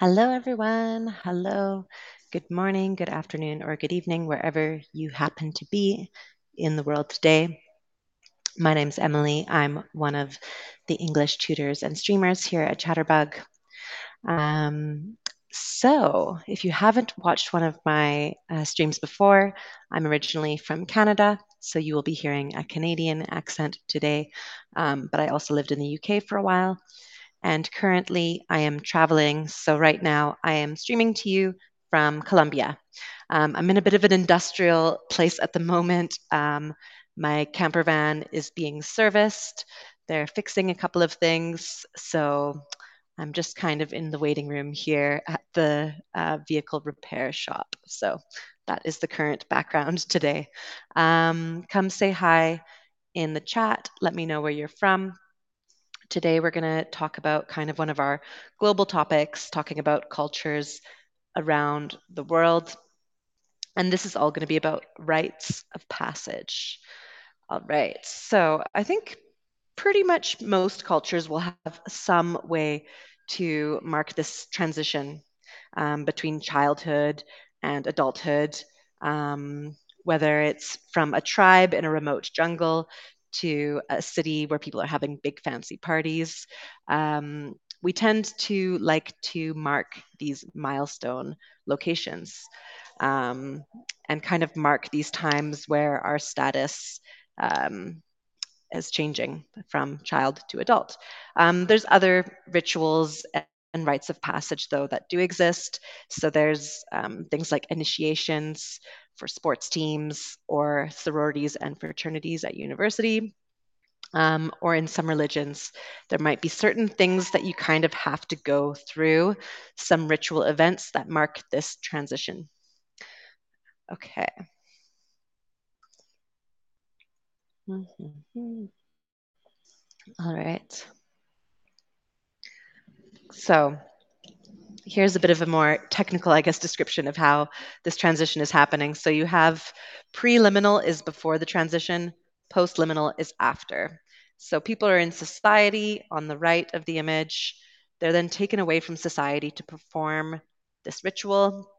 Hello, everyone. Hello. Good morning, good afternoon, or good evening, wherever you happen to be in the world today. My name's Emily. I'm one of the English tutors and streamers here at Chatterbug. Um, so, if you haven't watched one of my uh, streams before, I'm originally from Canada, so you will be hearing a Canadian accent today. Um, but I also lived in the UK for a while and currently I am traveling. So right now I am streaming to you from Colombia. Um, I'm in a bit of an industrial place at the moment. Um, my camper van is being serviced. They're fixing a couple of things. So I'm just kind of in the waiting room here at the uh, vehicle repair shop. So that is the current background today. Um, come say hi in the chat. Let me know where you're from. Today, we're going to talk about kind of one of our global topics, talking about cultures around the world. And this is all going to be about rites of passage. All right. So I think pretty much most cultures will have some way to mark this transition um, between childhood and adulthood, um, whether it's from a tribe in a remote jungle to a city where people are having big fancy parties. Um, we tend to like to mark these milestone locations um, and kind of mark these times where our status um, is changing from child to adult. Um, there's other rituals and rites of passage, though, that do exist. So there's um, things like initiations for sports teams or sororities and fraternities at university. Um, or in some religions, there might be certain things that you kind of have to go through, some ritual events that mark this transition. Okay. Mm-hmm. All right. So here's a bit of a more technical, I guess, description of how this transition is happening. So you have preliminal is before the transition, postliminal is after. So people are in society on the right of the image. They're then taken away from society to perform this ritual.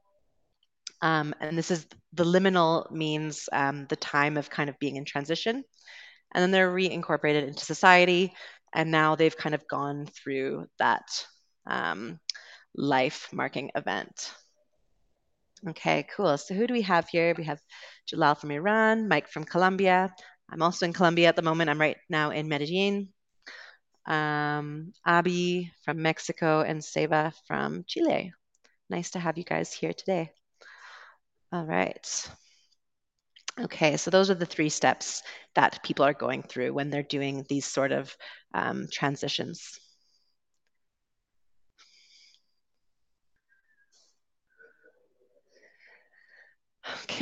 Um, and this is the liminal means um, the time of kind of being in transition. And then they're reincorporated into society. And now they've kind of gone through that um, life marking event. Okay, cool. So who do we have here? We have Jalal from Iran, Mike from Colombia. I'm also in Colombia at the moment. I'm right now in Medellin. Um, Abby from Mexico and Seva from Chile. Nice to have you guys here today. All right. Okay, so those are the three steps that people are going through when they're doing these sort of um, transitions.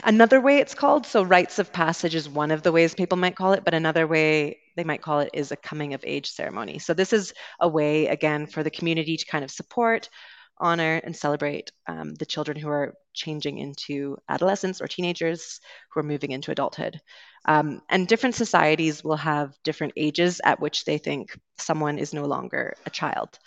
Another way it's called, so rites of passage is one of the ways people might call it, but another way they might call it is a coming of age ceremony. So this is a way, again, for the community to kind of support, honor, and celebrate um, the children who are changing into adolescents or teenagers who are moving into adulthood. Um, and different societies will have different ages at which they think someone is no longer a child.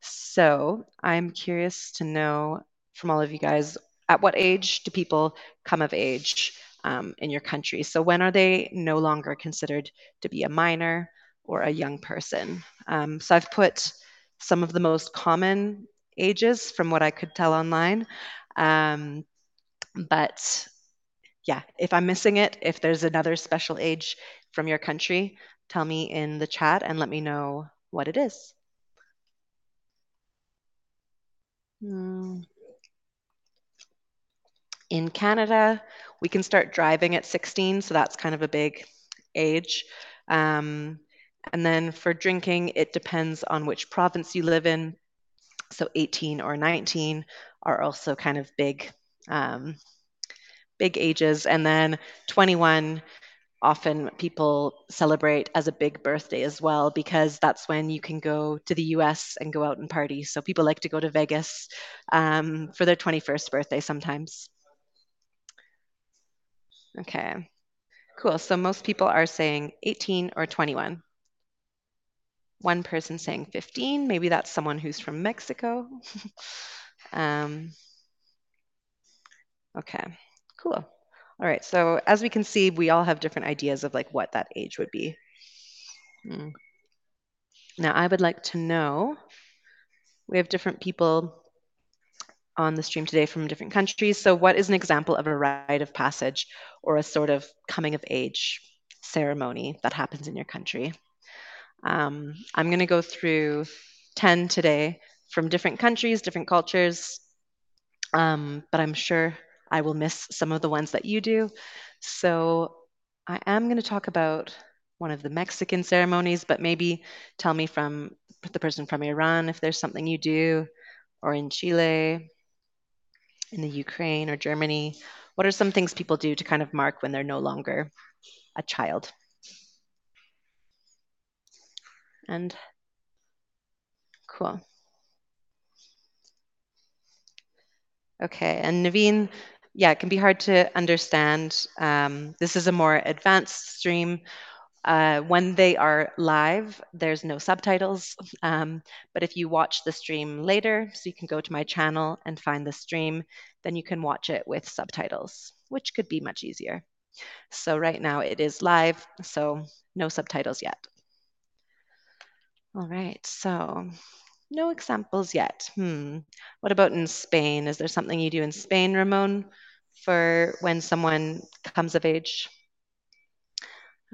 So I'm curious to know from all of you guys at what age do people come of age um, in your country? So when are they no longer considered to be a minor or a young person? Um, so I've put some of the most common ages from what I could tell online. Um, but yeah, if I'm missing it, if there's another special age from your country, tell me in the chat and let me know what it is. Hmm. In Canada, we can start driving at 16, so that's kind of a big age. Um, and then for drinking, it depends on which province you live in. So 18 or 19 are also kind of big, um, big ages. And then 21, often people celebrate as a big birthday as well, because that's when you can go to the US and go out and party. So people like to go to Vegas um, for their 21st birthday sometimes. Okay, cool. So most people are saying 18 or 21. One person saying 15. Maybe that's someone who's from Mexico. Um, okay, cool. All right, so as we can see, we all have different ideas of like what that age would be. Hmm. Now, I would like to know, we have different people on the stream today from different countries. So, what is an example of a rite of passage or a sort of coming of age ceremony that happens in your country? Um, I'm going to go through 10 today from different countries, different cultures, um, but I'm sure I will miss some of the ones that you do. So, I am going to talk about one of the Mexican ceremonies, but maybe tell me from the person from Iran if there's something you do, or in Chile, in the Ukraine or Germany? What are some things people do to kind of mark when they're no longer a child? And cool. Okay, and Naveen, yeah, it can be hard to understand. Um, this is a more advanced stream. Uh, when they are live, there's no subtitles. Um, but if you watch the stream later, so you can go to my channel and find the stream, then you can watch it with subtitles, which could be much easier. So right now it is live, so no subtitles yet. All right, so no examples yet. Hmm. What about in Spain? Is there something you do in Spain, Ramon, for when someone comes of age?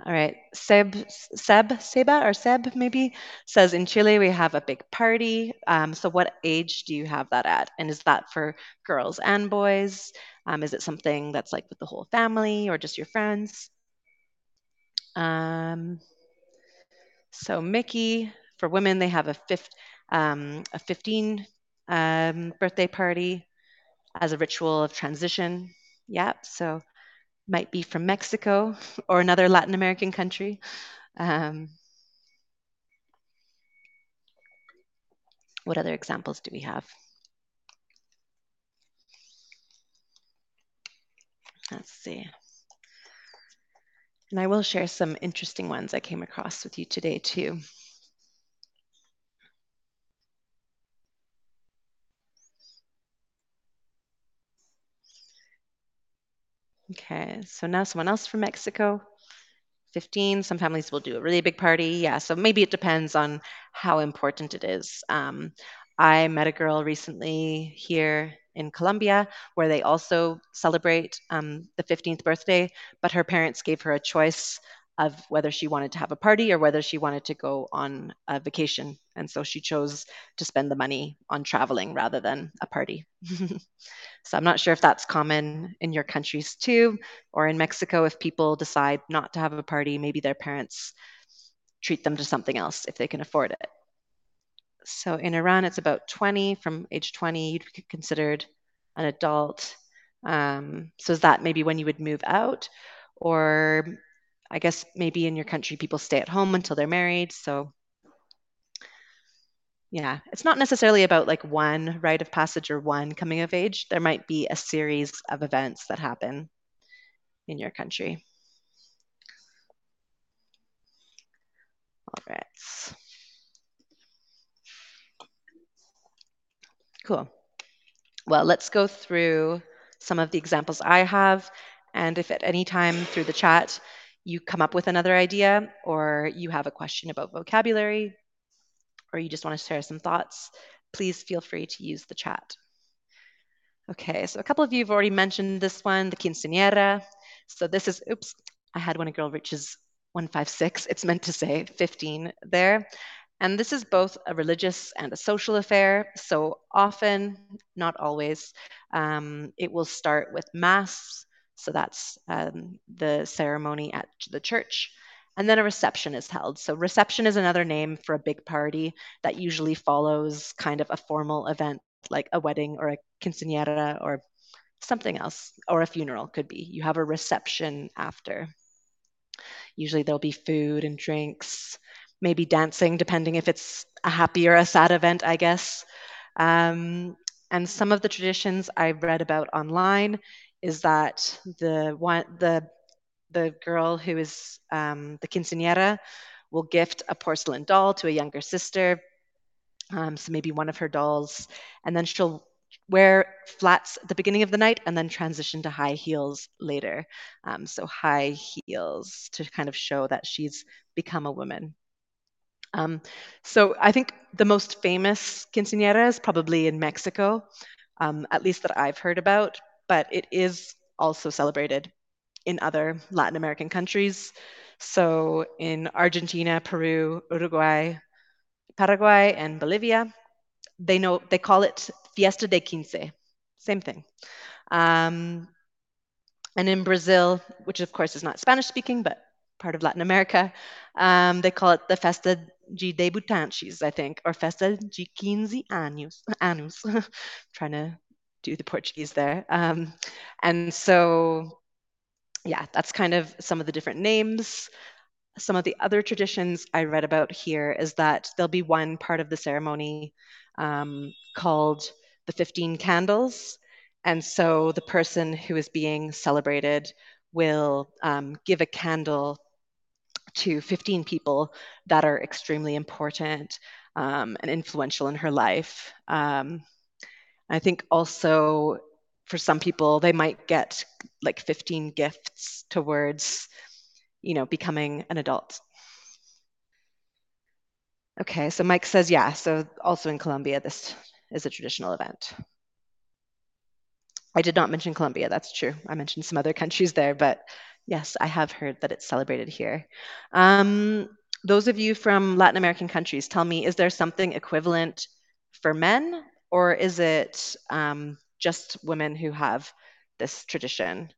All right, Seb, Seb, Seba, or Seb maybe says in Chile we have a big party. Um, so, what age do you have that at? And is that for girls and boys? Um, is it something that's like with the whole family or just your friends? Um, so, Mickey, for women, they have a, fifth, um, a 15 um, birthday party as a ritual of transition. Yeah, so might be from Mexico or another Latin American country. Um, what other examples do we have? Let's see. And I will share some interesting ones I came across with you today too. Okay, so now someone else from Mexico. 15. Some families will do a really big party. Yeah, so maybe it depends on how important it is. Um, I met a girl recently here in Colombia where they also celebrate um, the 15th birthday, but her parents gave her a choice of whether she wanted to have a party or whether she wanted to go on a vacation. And so she chose to spend the money on traveling rather than a party. so I'm not sure if that's common in your countries too, or in Mexico, if people decide not to have a party, maybe their parents treat them to something else if they can afford it. So in Iran, it's about 20. From age 20, you'd be considered an adult. Um, so is that maybe when you would move out? Or I guess maybe in your country, people stay at home until they're married. So, yeah, it's not necessarily about like one rite of passage or one coming of age. There might be a series of events that happen in your country. All right. Cool. Well, let's go through some of the examples I have. And if at any time through the chat you come up with another idea or you have a question about vocabulary or you just want to share some thoughts, please feel free to use the chat. Okay, so a couple of you have already mentioned this one, the quinceañera. So this is, oops, I had when a girl reaches 156, it's meant to say 15 there. And this is both a religious and a social affair. So often, not always, um, it will start with mass so that's um, the ceremony at the church. And then a reception is held. So, reception is another name for a big party that usually follows kind of a formal event like a wedding or a quinceañera or something else, or a funeral could be. You have a reception after. Usually there'll be food and drinks, maybe dancing, depending if it's a happy or a sad event, I guess. Um, and some of the traditions I've read about online is that the one the the girl who is um, the quinceañera will gift a porcelain doll to a younger sister. Um, so maybe one of her dolls, and then she'll wear flats at the beginning of the night and then transition to high heels later. Um, so high heels to kind of show that she's become a woman. Um, so I think the most famous quinceañera is probably in Mexico, um, at least that I've heard about, but it is also celebrated in other Latin American countries. So in Argentina, Peru, Uruguay, Paraguay, and Bolivia, they know they call it Fiesta de Quince, same thing. Um, and in Brazil, which of course is not Spanish speaking, but part of Latin America, um, they call it the Festa de Debutantes, I think, or Festa de Quinze Anos. anos. trying to do the Portuguese there. Um, and so, yeah, that's kind of some of the different names. Some of the other traditions I read about here is that there'll be one part of the ceremony um, called the 15 candles. And so the person who is being celebrated will um, give a candle to 15 people that are extremely important um, and influential in her life. Um, I think also for some people, they might get like 15 gifts towards, you know, becoming an adult. Okay, so Mike says, yeah, so also in Colombia, this is a traditional event. I did not mention Colombia, that's true. I mentioned some other countries there, but yes, I have heard that it's celebrated here. Um, those of you from Latin American countries, tell me, is there something equivalent for men, or is it um, just women who have this tradition?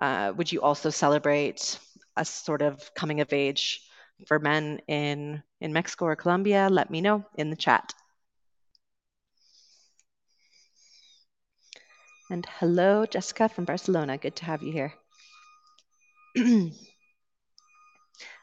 Uh, would you also celebrate a sort of coming of age for men in, in Mexico or Colombia? Let me know in the chat. And hello, Jessica from Barcelona. Good to have you here.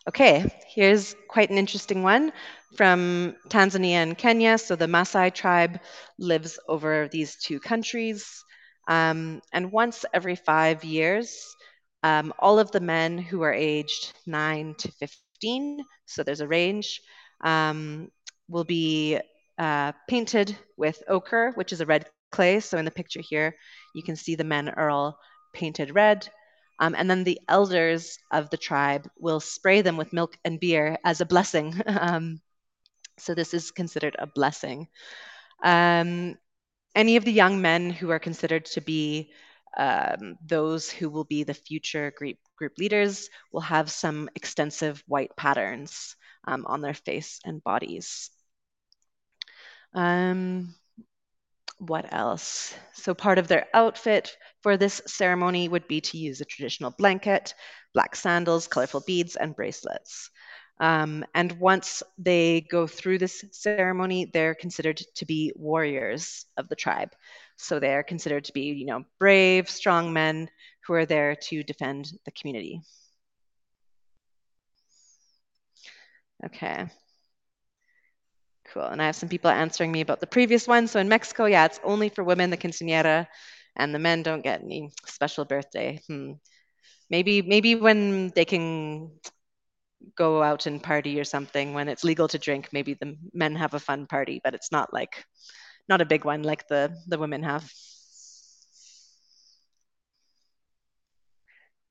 okay, here's quite an interesting one from Tanzania and Kenya. So the Maasai tribe lives over these two countries. Um, and once every five years, um, all of the men who are aged 9 to 15, so there's a range, um, will be uh, painted with ochre, which is a red clay. So in the picture here, you can see the men are all painted red. Um, and then the elders of the tribe will spray them with milk and beer as a blessing. um, so this is considered a blessing. Um, any of the young men who are considered to be um, those who will be the future group, group leaders will have some extensive white patterns um, on their face and bodies. Um, what else? So part of their outfit for this ceremony would be to use a traditional blanket, black sandals, colorful beads, and bracelets. Um, and once they go through this ceremony, they're considered to be warriors of the tribe. So they are considered to be, you know, brave, strong men who are there to defend the community. Okay. Cool. And I have some people answering me about the previous one. So in Mexico, yeah, it's only for women, the quinceañera, and the men don't get any special birthday. Hmm. Maybe maybe when they can go out and party or something, when it's legal to drink, maybe the men have a fun party, but it's not like not a big one like the the women have.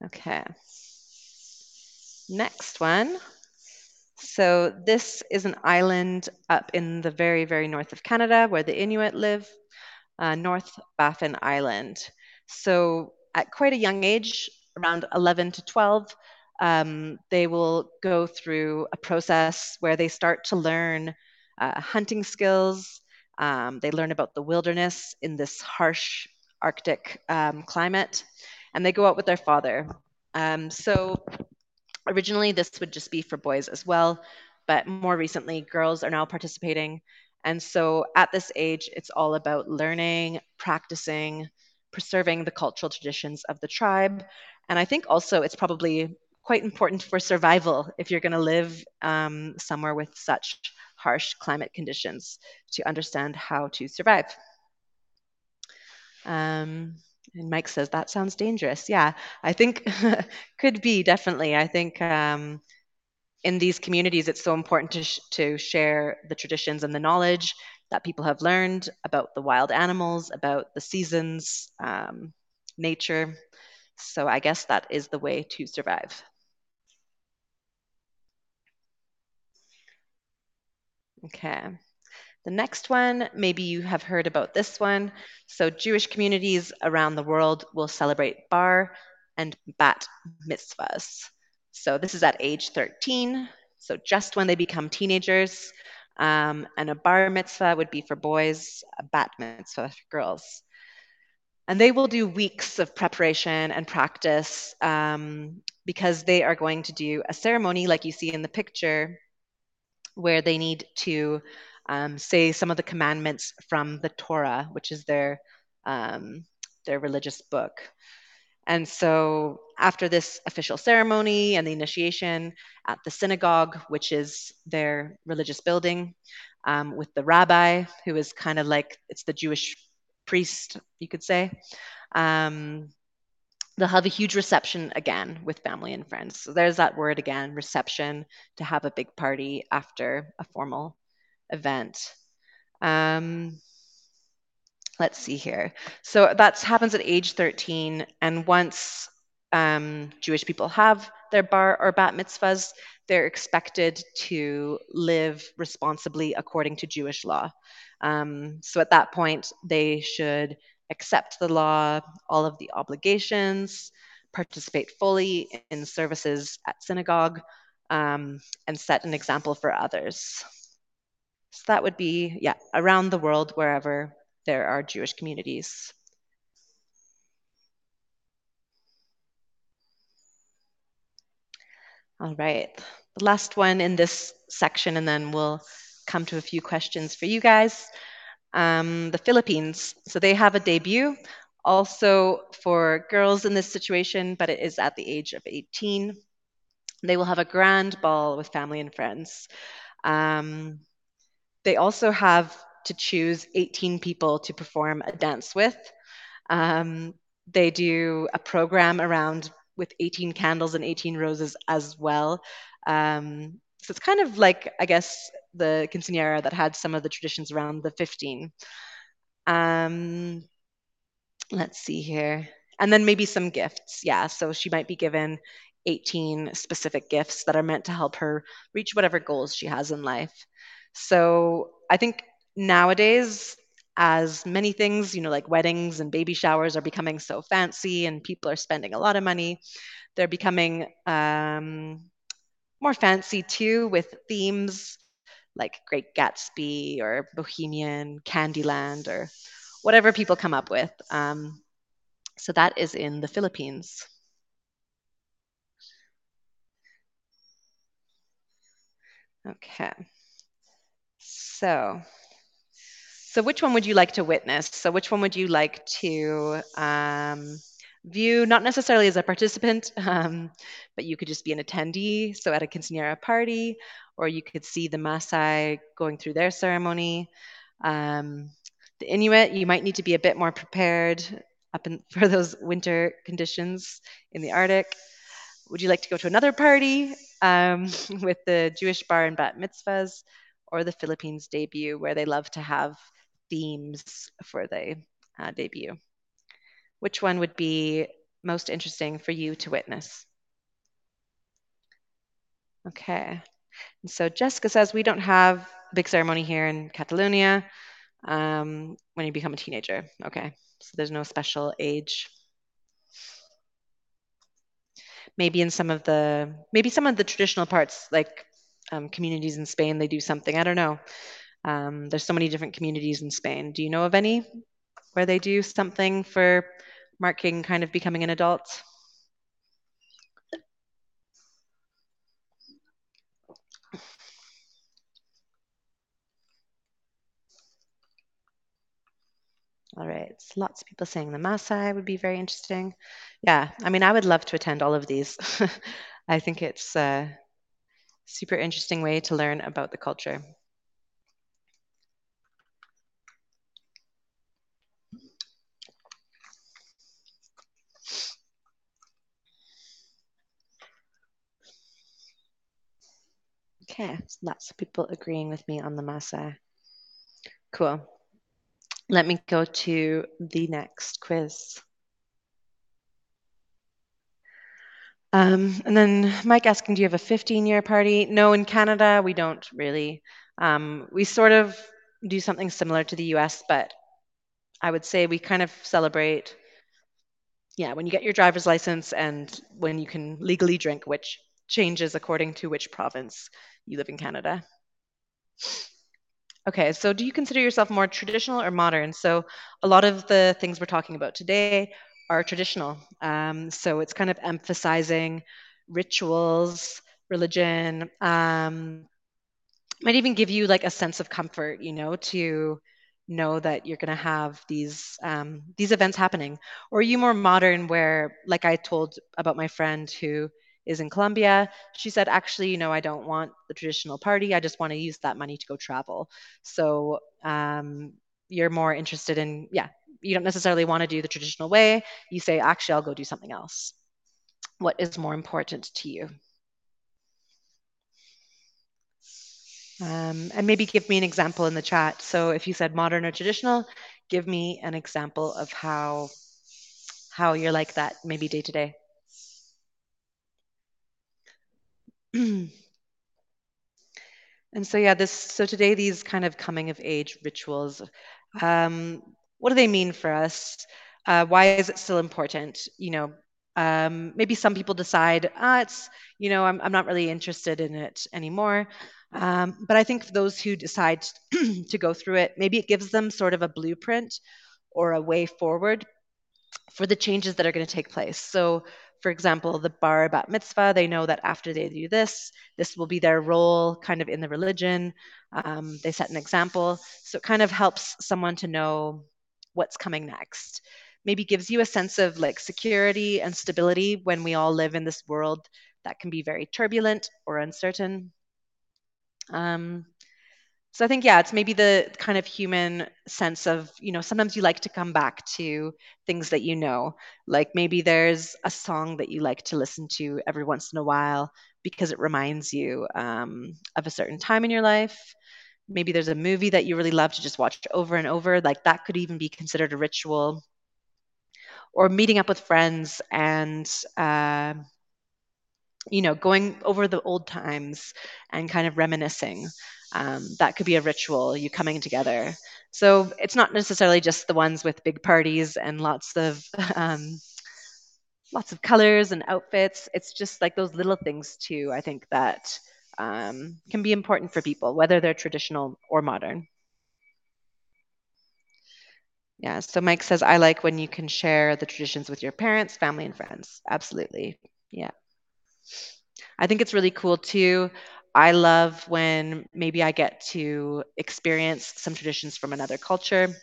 Okay. Next one. So this is an island up in the very, very north of Canada where the Inuit live, uh, North Baffin Island. So at quite a young age, around 11 to 12, um, they will go through a process where they start to learn uh, hunting skills. Um, they learn about the wilderness in this harsh Arctic um, climate, and they go out with their father. Um, so Originally, this would just be for boys as well, but more recently, girls are now participating. And so at this age, it's all about learning, practicing, preserving the cultural traditions of the tribe. And I think also it's probably quite important for survival if you're going to live um, somewhere with such harsh climate conditions to understand how to survive. Um, and Mike says that sounds dangerous. Yeah, I think could be definitely. I think um, in these communities, it's so important to sh- to share the traditions and the knowledge that people have learned about the wild animals, about the seasons, um, nature. So I guess that is the way to survive. Okay. The next one, maybe you have heard about this one. So, Jewish communities around the world will celebrate bar and bat mitzvahs. So, this is at age 13, so just when they become teenagers. Um, and a bar mitzvah would be for boys, a bat mitzvah for girls. And they will do weeks of preparation and practice um, because they are going to do a ceremony, like you see in the picture, where they need to um, say some of the commandments from the Torah, which is their um, their religious book. And so, after this official ceremony and the initiation at the synagogue, which is their religious building, um, with the rabbi, who is kind of like it's the Jewish priest, you could say, um, they'll have a huge reception again with family and friends. So there's that word again, reception, to have a big party after a formal event. Um, let's see here. So that happens at age 13. And once um, Jewish people have their bar or bat mitzvahs, they're expected to live responsibly according to Jewish law. Um, so at that point, they should accept the law, all of the obligations, participate fully in services at synagogue, um, and set an example for others. So that would be, yeah, around the world, wherever there are Jewish communities. All right, the last one in this section, and then we'll come to a few questions for you guys. Um, the Philippines, so they have a debut also for girls in this situation, but it is at the age of 18. They will have a grand ball with family and friends. Um, they also have to choose 18 people to perform a dance with. Um, they do a program around with 18 candles and 18 roses as well. Um, so it's kind of like, I guess, the quinceanera that had some of the traditions around the 15. Um, let's see here. And then maybe some gifts. Yeah. So she might be given 18 specific gifts that are meant to help her reach whatever goals she has in life. So I think nowadays, as many things, you know, like weddings and baby showers are becoming so fancy and people are spending a lot of money, they're becoming um, more fancy too with themes like Great Gatsby or Bohemian, Candyland, or whatever people come up with. Um, so that is in the Philippines. Okay. So, so which one would you like to witness? So which one would you like to um, view, not necessarily as a participant, um, but you could just be an attendee. So at a quinceanera party, or you could see the Maasai going through their ceremony. Um, the Inuit, you might need to be a bit more prepared up in, for those winter conditions in the Arctic. Would you like to go to another party um, with the Jewish bar and bat mitzvahs or the Philippines debut, where they love to have themes for the uh, debut? Which one would be most interesting for you to witness? Okay. And so Jessica says, we don't have a big ceremony here in Catalonia um, when you become a teenager. Okay. So there's no special age. Maybe in some of the, maybe some of the traditional parts, like um, communities in Spain, they do something. I don't know. Um, there's so many different communities in Spain. Do you know of any where they do something for marking kind of becoming an adult? All right, lots of people saying the Maasai would be very interesting. Yeah, I mean, I would love to attend all of these. I think it's a super interesting way to learn about the culture. Okay, lots of people agreeing with me on the Maasai. Cool. Let me go to the next quiz. Um, and then Mike asking, do you have a 15 year party? No, in Canada, we don't really. Um, we sort of do something similar to the US, but I would say we kind of celebrate, yeah, when you get your driver's license and when you can legally drink, which changes according to which province you live in Canada. Okay, so do you consider yourself more traditional or modern? So a lot of the things we're talking about today are traditional. Um, so it's kind of emphasizing rituals, religion, um, might even give you like a sense of comfort, you know, to know that you're going to have these um, these events happening. Or are you more modern, where like I told about my friend who is in Colombia, she said, actually, you know, I don't want the traditional party. I just want to use that money to go travel. So um, you're more interested in, yeah, you don't necessarily want to do the traditional way. You say, actually, I'll go do something else. What is more important to you? Um, and maybe give me an example in the chat. So if you said modern or traditional, give me an example of how how you're like that, maybe day to day. And so yeah, this so today these kind of coming of age rituals, um, what do they mean for us? Uh, why is it still important? You know, um, maybe some people decide, ah, it's you know, I'm I'm not really interested in it anymore. Um, but I think for those who decide to go through it, maybe it gives them sort of a blueprint or a way forward for the changes that are going to take place. So for example, the bar bat mitzvah, they know that after they do this, this will be their role kind of in the religion. Um, they set an example. So it kind of helps someone to know what's coming next. Maybe gives you a sense of like security and stability when we all live in this world that can be very turbulent or uncertain. Um, so I think, yeah, it's maybe the kind of human sense of, you know, sometimes you like to come back to things that you know. Like maybe there's a song that you like to listen to every once in a while because it reminds you um, of a certain time in your life. Maybe there's a movie that you really love to just watch over and over. Like that could even be considered a ritual. Or meeting up with friends and, uh, you know, going over the old times and kind of reminiscing um, that could be a ritual you coming together so it's not necessarily just the ones with big parties and lots of um, lots of colors and outfits it's just like those little things too i think that um, can be important for people whether they're traditional or modern yeah so mike says i like when you can share the traditions with your parents family and friends absolutely yeah I think it's really cool too. I love when maybe I get to experience some traditions from another culture.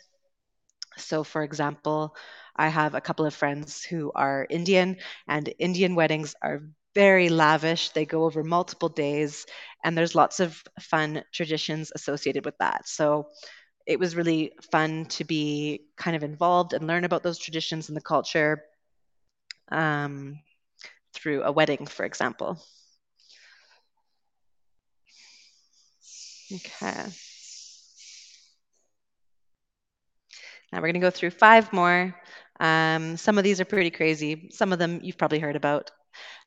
So, for example, I have a couple of friends who are Indian, and Indian weddings are very lavish. They go over multiple days, and there's lots of fun traditions associated with that. So, it was really fun to be kind of involved and learn about those traditions and the culture um, through a wedding, for example. Okay. Now we're going to go through five more. Um, some of these are pretty crazy. Some of them you've probably heard about.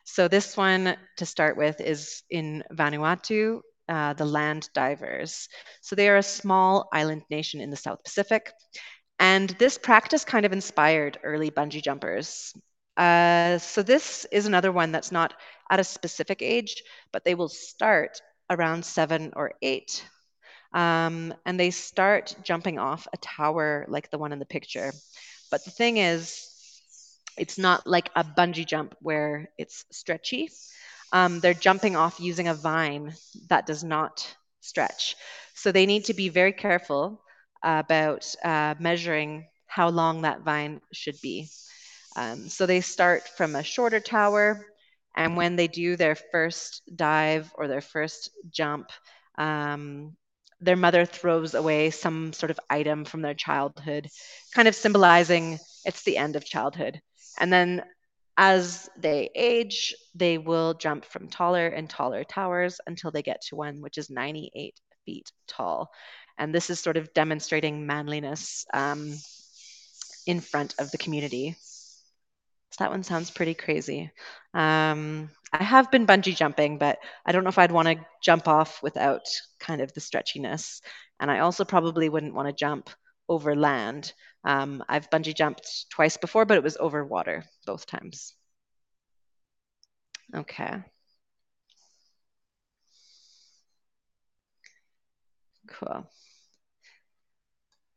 So this one to start with is in Vanuatu, uh, the land divers. So they are a small island nation in the South Pacific. And this practice kind of inspired early bungee jumpers. Uh, so this is another one that's not at a specific age, but they will start around seven or eight. Um, and they start jumping off a tower like the one in the picture. But the thing is, it's not like a bungee jump where it's stretchy. Um, they're jumping off using a vine that does not stretch. So they need to be very careful about uh, measuring how long that vine should be. Um, so they start from a shorter tower and when they do their first dive or their first jump, um, their mother throws away some sort of item from their childhood, kind of symbolizing it's the end of childhood. And then as they age, they will jump from taller and taller towers until they get to one which is 98 feet tall. And this is sort of demonstrating manliness um, in front of the community. So that one sounds pretty crazy. Um, I have been bungee jumping, but I don't know if I'd want to jump off without kind of the stretchiness. And I also probably wouldn't want to jump over land. Um, I've bungee jumped twice before, but it was over water both times. Okay. Cool.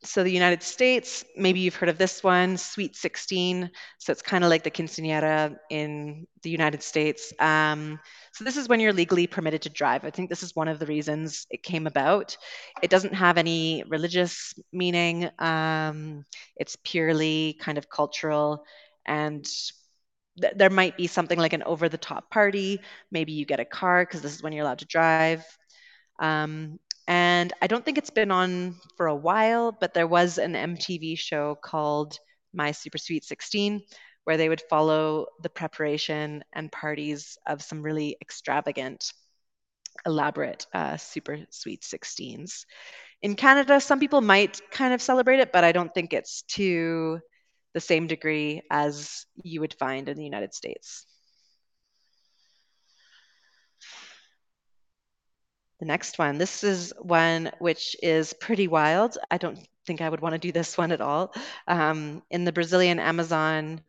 So the United States, maybe you've heard of this one, Sweet 16. So it's kind of like the quinceañera in the United States. Um, so this is when you're legally permitted to drive. I think this is one of the reasons it came about. It doesn't have any religious meaning. Um, it's purely kind of cultural and th- there might be something like an over the top party. Maybe you get a car because this is when you're allowed to drive. Um, and I don't think it's been on for a while, but there was an MTV show called My Super Sweet 16 where they would follow the preparation and parties of some really extravagant, elaborate uh, Super Sweet 16s. In Canada, some people might kind of celebrate it, but I don't think it's to the same degree as you would find in the United States. The next one, this is one which is pretty wild. I don't think I would want to do this one at all. Um, in the Brazilian Amazon,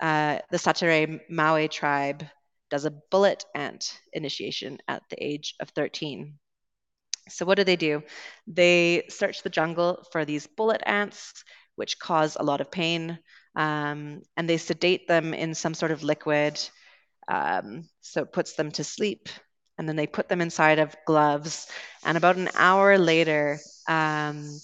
uh, the Satere Mawe tribe does a bullet ant initiation at the age of 13. So, what do they do? They search the jungle for these bullet ants, which cause a lot of pain, um, and they sedate them in some sort of liquid. Um, so, it puts them to sleep and then they put them inside of gloves. And about an hour later, um,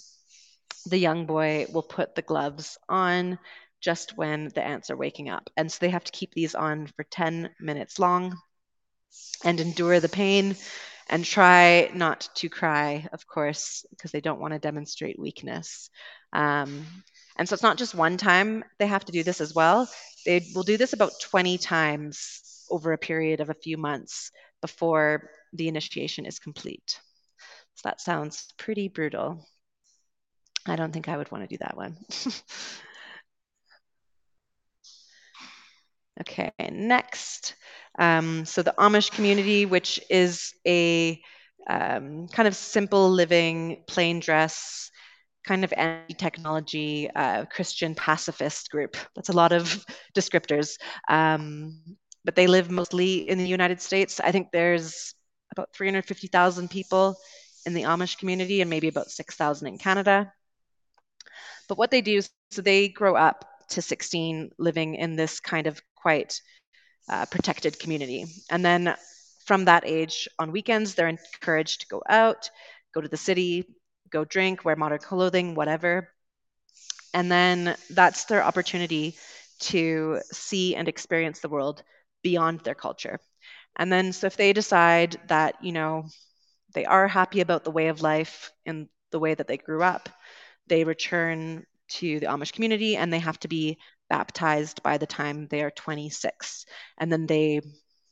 the young boy will put the gloves on just when the ants are waking up. And so they have to keep these on for 10 minutes long and endure the pain and try not to cry, of course, because they don't want to demonstrate weakness. Um, and so it's not just one time they have to do this as well. They will do this about 20 times over a period of a few months before the initiation is complete. So that sounds pretty brutal. I don't think I would want to do that one. okay, next. Um, so the Amish community, which is a um, kind of simple living, plain dress, kind of anti-technology uh, Christian pacifist group. That's a lot of descriptors. Um, but they live mostly in the United States. I think there's about 350,000 people in the Amish community and maybe about 6,000 in Canada. But what they do, so they grow up to 16 living in this kind of quite uh, protected community. And then from that age on weekends, they're encouraged to go out, go to the city, go drink, wear modern clothing, whatever. And then that's their opportunity to see and experience the world beyond their culture. And then, so if they decide that, you know, they are happy about the way of life and the way that they grew up, they return to the Amish community and they have to be baptized by the time they are 26. And then they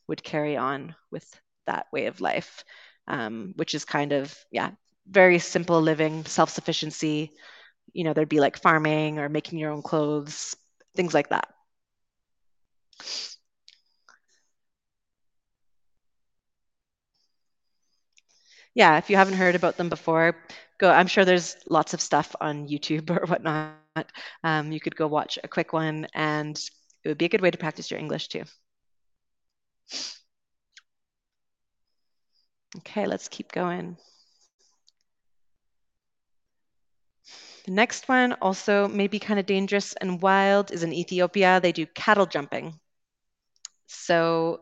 would carry on with that way of life, um, which is kind of, yeah, very simple living, self sufficiency. You know, there'd be like farming or making your own clothes, things like that. Yeah, if you haven't heard about them before, go. I'm sure there's lots of stuff on YouTube or whatnot. Um, you could go watch a quick one, and it would be a good way to practice your English too. Okay, let's keep going. The next one, also maybe kind of dangerous and wild, is in Ethiopia. They do cattle jumping. So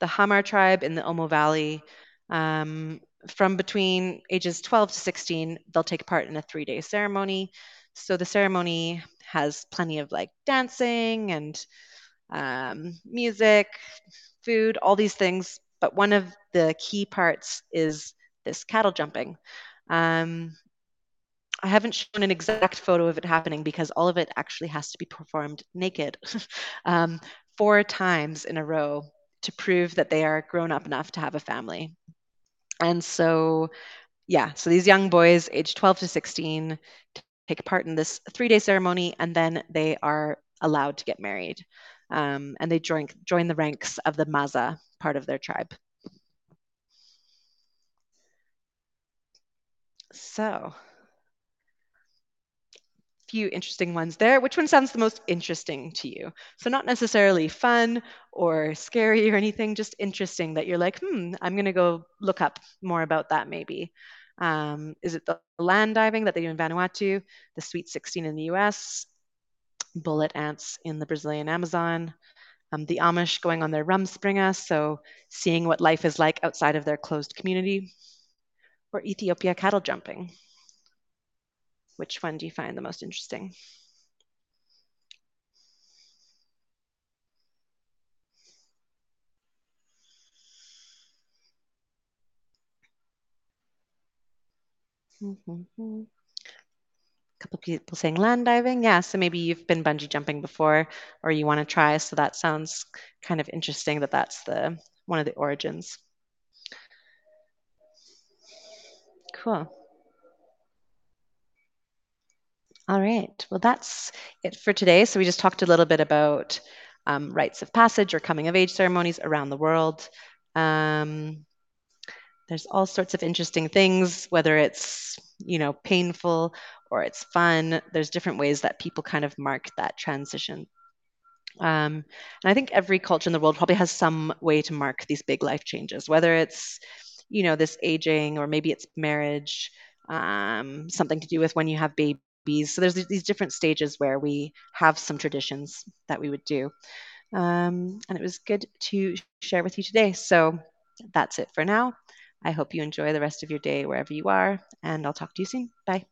the Hamar tribe in the Omo Valley um, from between ages 12 to 16, they'll take part in a three day ceremony. So the ceremony has plenty of like dancing and um, music, food, all these things. But one of the key parts is this cattle jumping. Um, I haven't shown an exact photo of it happening because all of it actually has to be performed naked um, four times in a row to prove that they are grown up enough to have a family. And so yeah, so these young boys, aged 12 to 16, take part in this three day ceremony and then they are allowed to get married. Um, and they join, join the ranks of the Maza part of their tribe. So, few interesting ones there. Which one sounds the most interesting to you? So, not necessarily fun or scary or anything, just interesting that you're like, hmm, I'm going to go look up more about that maybe. Um, is it the land diving that they do in Vanuatu, the Sweet 16 in the US, bullet ants in the Brazilian Amazon, um, the Amish going on their rum Rumspringa, so seeing what life is like outside of their closed community, or Ethiopia cattle jumping? Which one do you find the most interesting? Mm-hmm. A couple people saying land diving. Yeah, so maybe you've been bungee jumping before or you want to try. So that sounds kind of interesting that that's the one of the origins. Cool. All right. Well, that's it for today. So we just talked a little bit about um, rites of passage or coming of age ceremonies around the world. Um, there's all sorts of interesting things, whether it's you know painful or it's fun. There's different ways that people kind of mark that transition. Um, and I think every culture in the world probably has some way to mark these big life changes, whether it's you know this aging or maybe it's marriage, um, something to do with when you have babies. So there's these different stages where we have some traditions that we would do. Um, and it was good to share with you today. So that's it for now. I hope you enjoy the rest of your day wherever you are, and I'll talk to you soon. Bye.